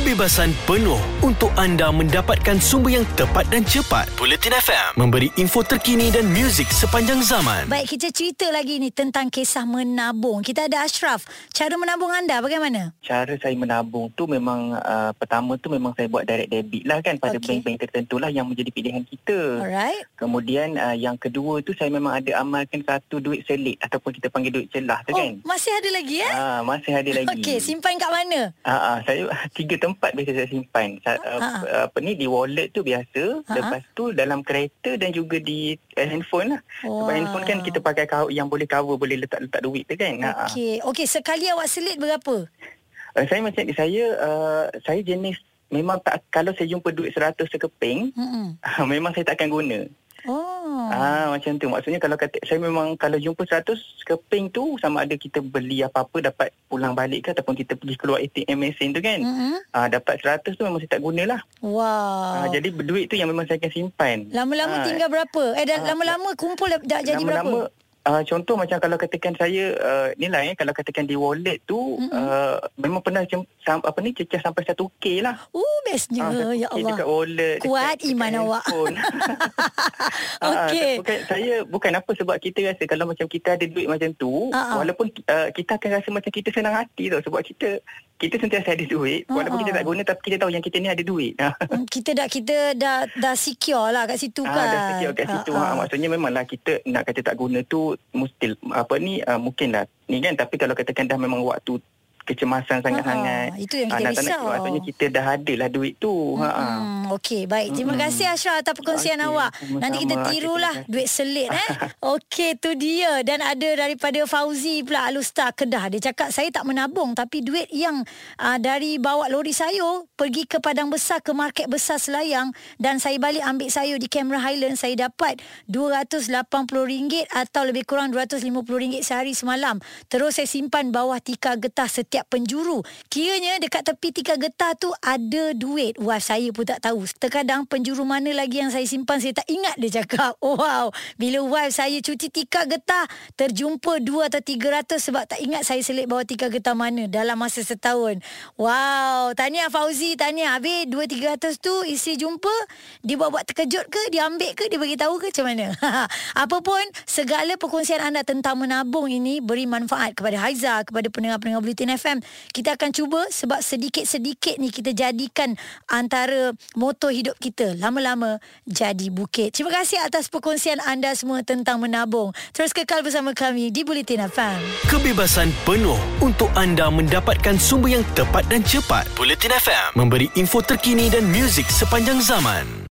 Kebebasan penuh untuk anda mendapatkan sumber yang tepat dan cepat. Bulletin FM memberi info terkini dan muzik sepanjang zaman. Baik, kita cerita lagi ni tentang kisah menabung. Kita ada Ashraf. Cara menabung anda bagaimana? Cara saya menabung tu memang uh, pertama tu memang saya buat direct debit lah kan pada Okey. bank-bank tertentu lah yang menjadi pilihan kita. Alright. Kemudian uh, yang kedua tu saya memang ada amalkan satu duit selit ataupun kita panggil duit celah tu Oh, kan. masih ada lagi eh? Ah, masih ada lagi. Okey, simpan kat mana? Ah, ah, saya tiga tempat biasa saya simpan. Sa, uh, apa ni di wallet tu biasa, Ah, lepas tu dalam kereta dan juga di uh, handphone lah. Sebab Wah. handphone kan kita pakai cover, yang boleh cover boleh letak-letak duit tu kan. Ah, ah. Okey, okey sekali awak selit berapa? Uh, saya macam ni, saya uh, saya jenis memang tak kalau saya jumpa duit 100 sekeping, Hmm. memang saya tak akan guna. Ah macam tu. Maksudnya kalau kata saya memang kalau jumpa 100 sekeping tu sama ada kita beli apa-apa dapat pulang balik ke ataupun kita pergi keluar ATM mesin tu kan. Hmm. Ah dapat 100 tu memang saya tak gunalah. Wow. Ah jadi duit tu yang memang saya akan simpan. Lama-lama Ah, tinggal berapa? Eh dah Ah, lama-lama kumpul dah, dah jadi lama-lama, berapa? Uh, contoh macam kalau katakan saya uh, ni lah eh kalau katakan di wallet tu Mm-mm. uh, memang pernah macam sam, apa ni cecah sampai 1k lah. Uh, bestnya. Ah, ya 1K Allah. Dekat wallet. Kuat dekat, iman dekat awak. Ah, Okey. bukan saya bukan apa sebab kita rasa kalau macam kita ada duit macam tu Ah, ah. walaupun uh, kita akan rasa macam kita senang hati tau sebab kita kita sentiasa ada duit walaupun Ah, kita ah. tak guna tapi kita tahu yang kita ni ada duit. Ah Hmm, kita dah kita dah dah secure lah kat situ kan. dah secure kat situ. Ah, Ha, ah. maksudnya memanglah kita nak kata tak guna tu mesti apa ni uh, mungkin lah ni kan tapi kalau katakan dah memang waktu kecemasan sangat-sangat. Ah, itu yang ah, kita nak tak nak, risau. Maksudnya kita dah ada lah duit tu. Ha ah. Hmm, Okey, baik. Terima Mm-mm. kasih Ashraf atas perkongsian Okey, awak. sama-sama. Nanti kita tirulah kasih. duit selit eh. Okey, tu dia. Dan ada daripada Fauzi pula Alustar Kedah. Dia cakap saya tak menabung tapi duit yang uh, dari bawa lori sayur pergi ke Padang Besar ke market besar Selayang dan saya balik ambil sayur di Camera Highland saya dapat RM280 atau lebih kurang RM250 sehari semalam. Terus saya simpan bawah tika getah setiap penjuru. Kiranya dekat tepi tika getah tu ada duit. Wah, saya pun tak tahu. Terkadang penjuru mana lagi yang saya simpan saya tak ingat dia cakap. Wow, bila wife saya cuci tika getah terjumpa 2 atau 300 sebab tak ingat saya selit bawah tika getah mana dalam masa setahun. Wow, tahniah Fauzi, tahniah. Habis 2 300 tu isteri jumpa, dia buat-buat terkejut ke, dia ambil ke, dia bagi tahu ke macam mana? Apapun segala perkongsian anda tentang menabung ini beri manfaat kepada Haiza, kepada pendengar-pendengar Bulletin FM. Kita akan cuba sebab sedikit-sedikit ni kita jadikan antara moto hidup kita lama-lama jadi bukit. Terima kasih atas perkongsian anda semua tentang menabung. Terus kekal bersama kami di Bulletin FM. Kebebasan penuh untuk anda mendapatkan sumber yang tepat dan cepat. Bulletin FM memberi info terkini dan muzik sepanjang zaman.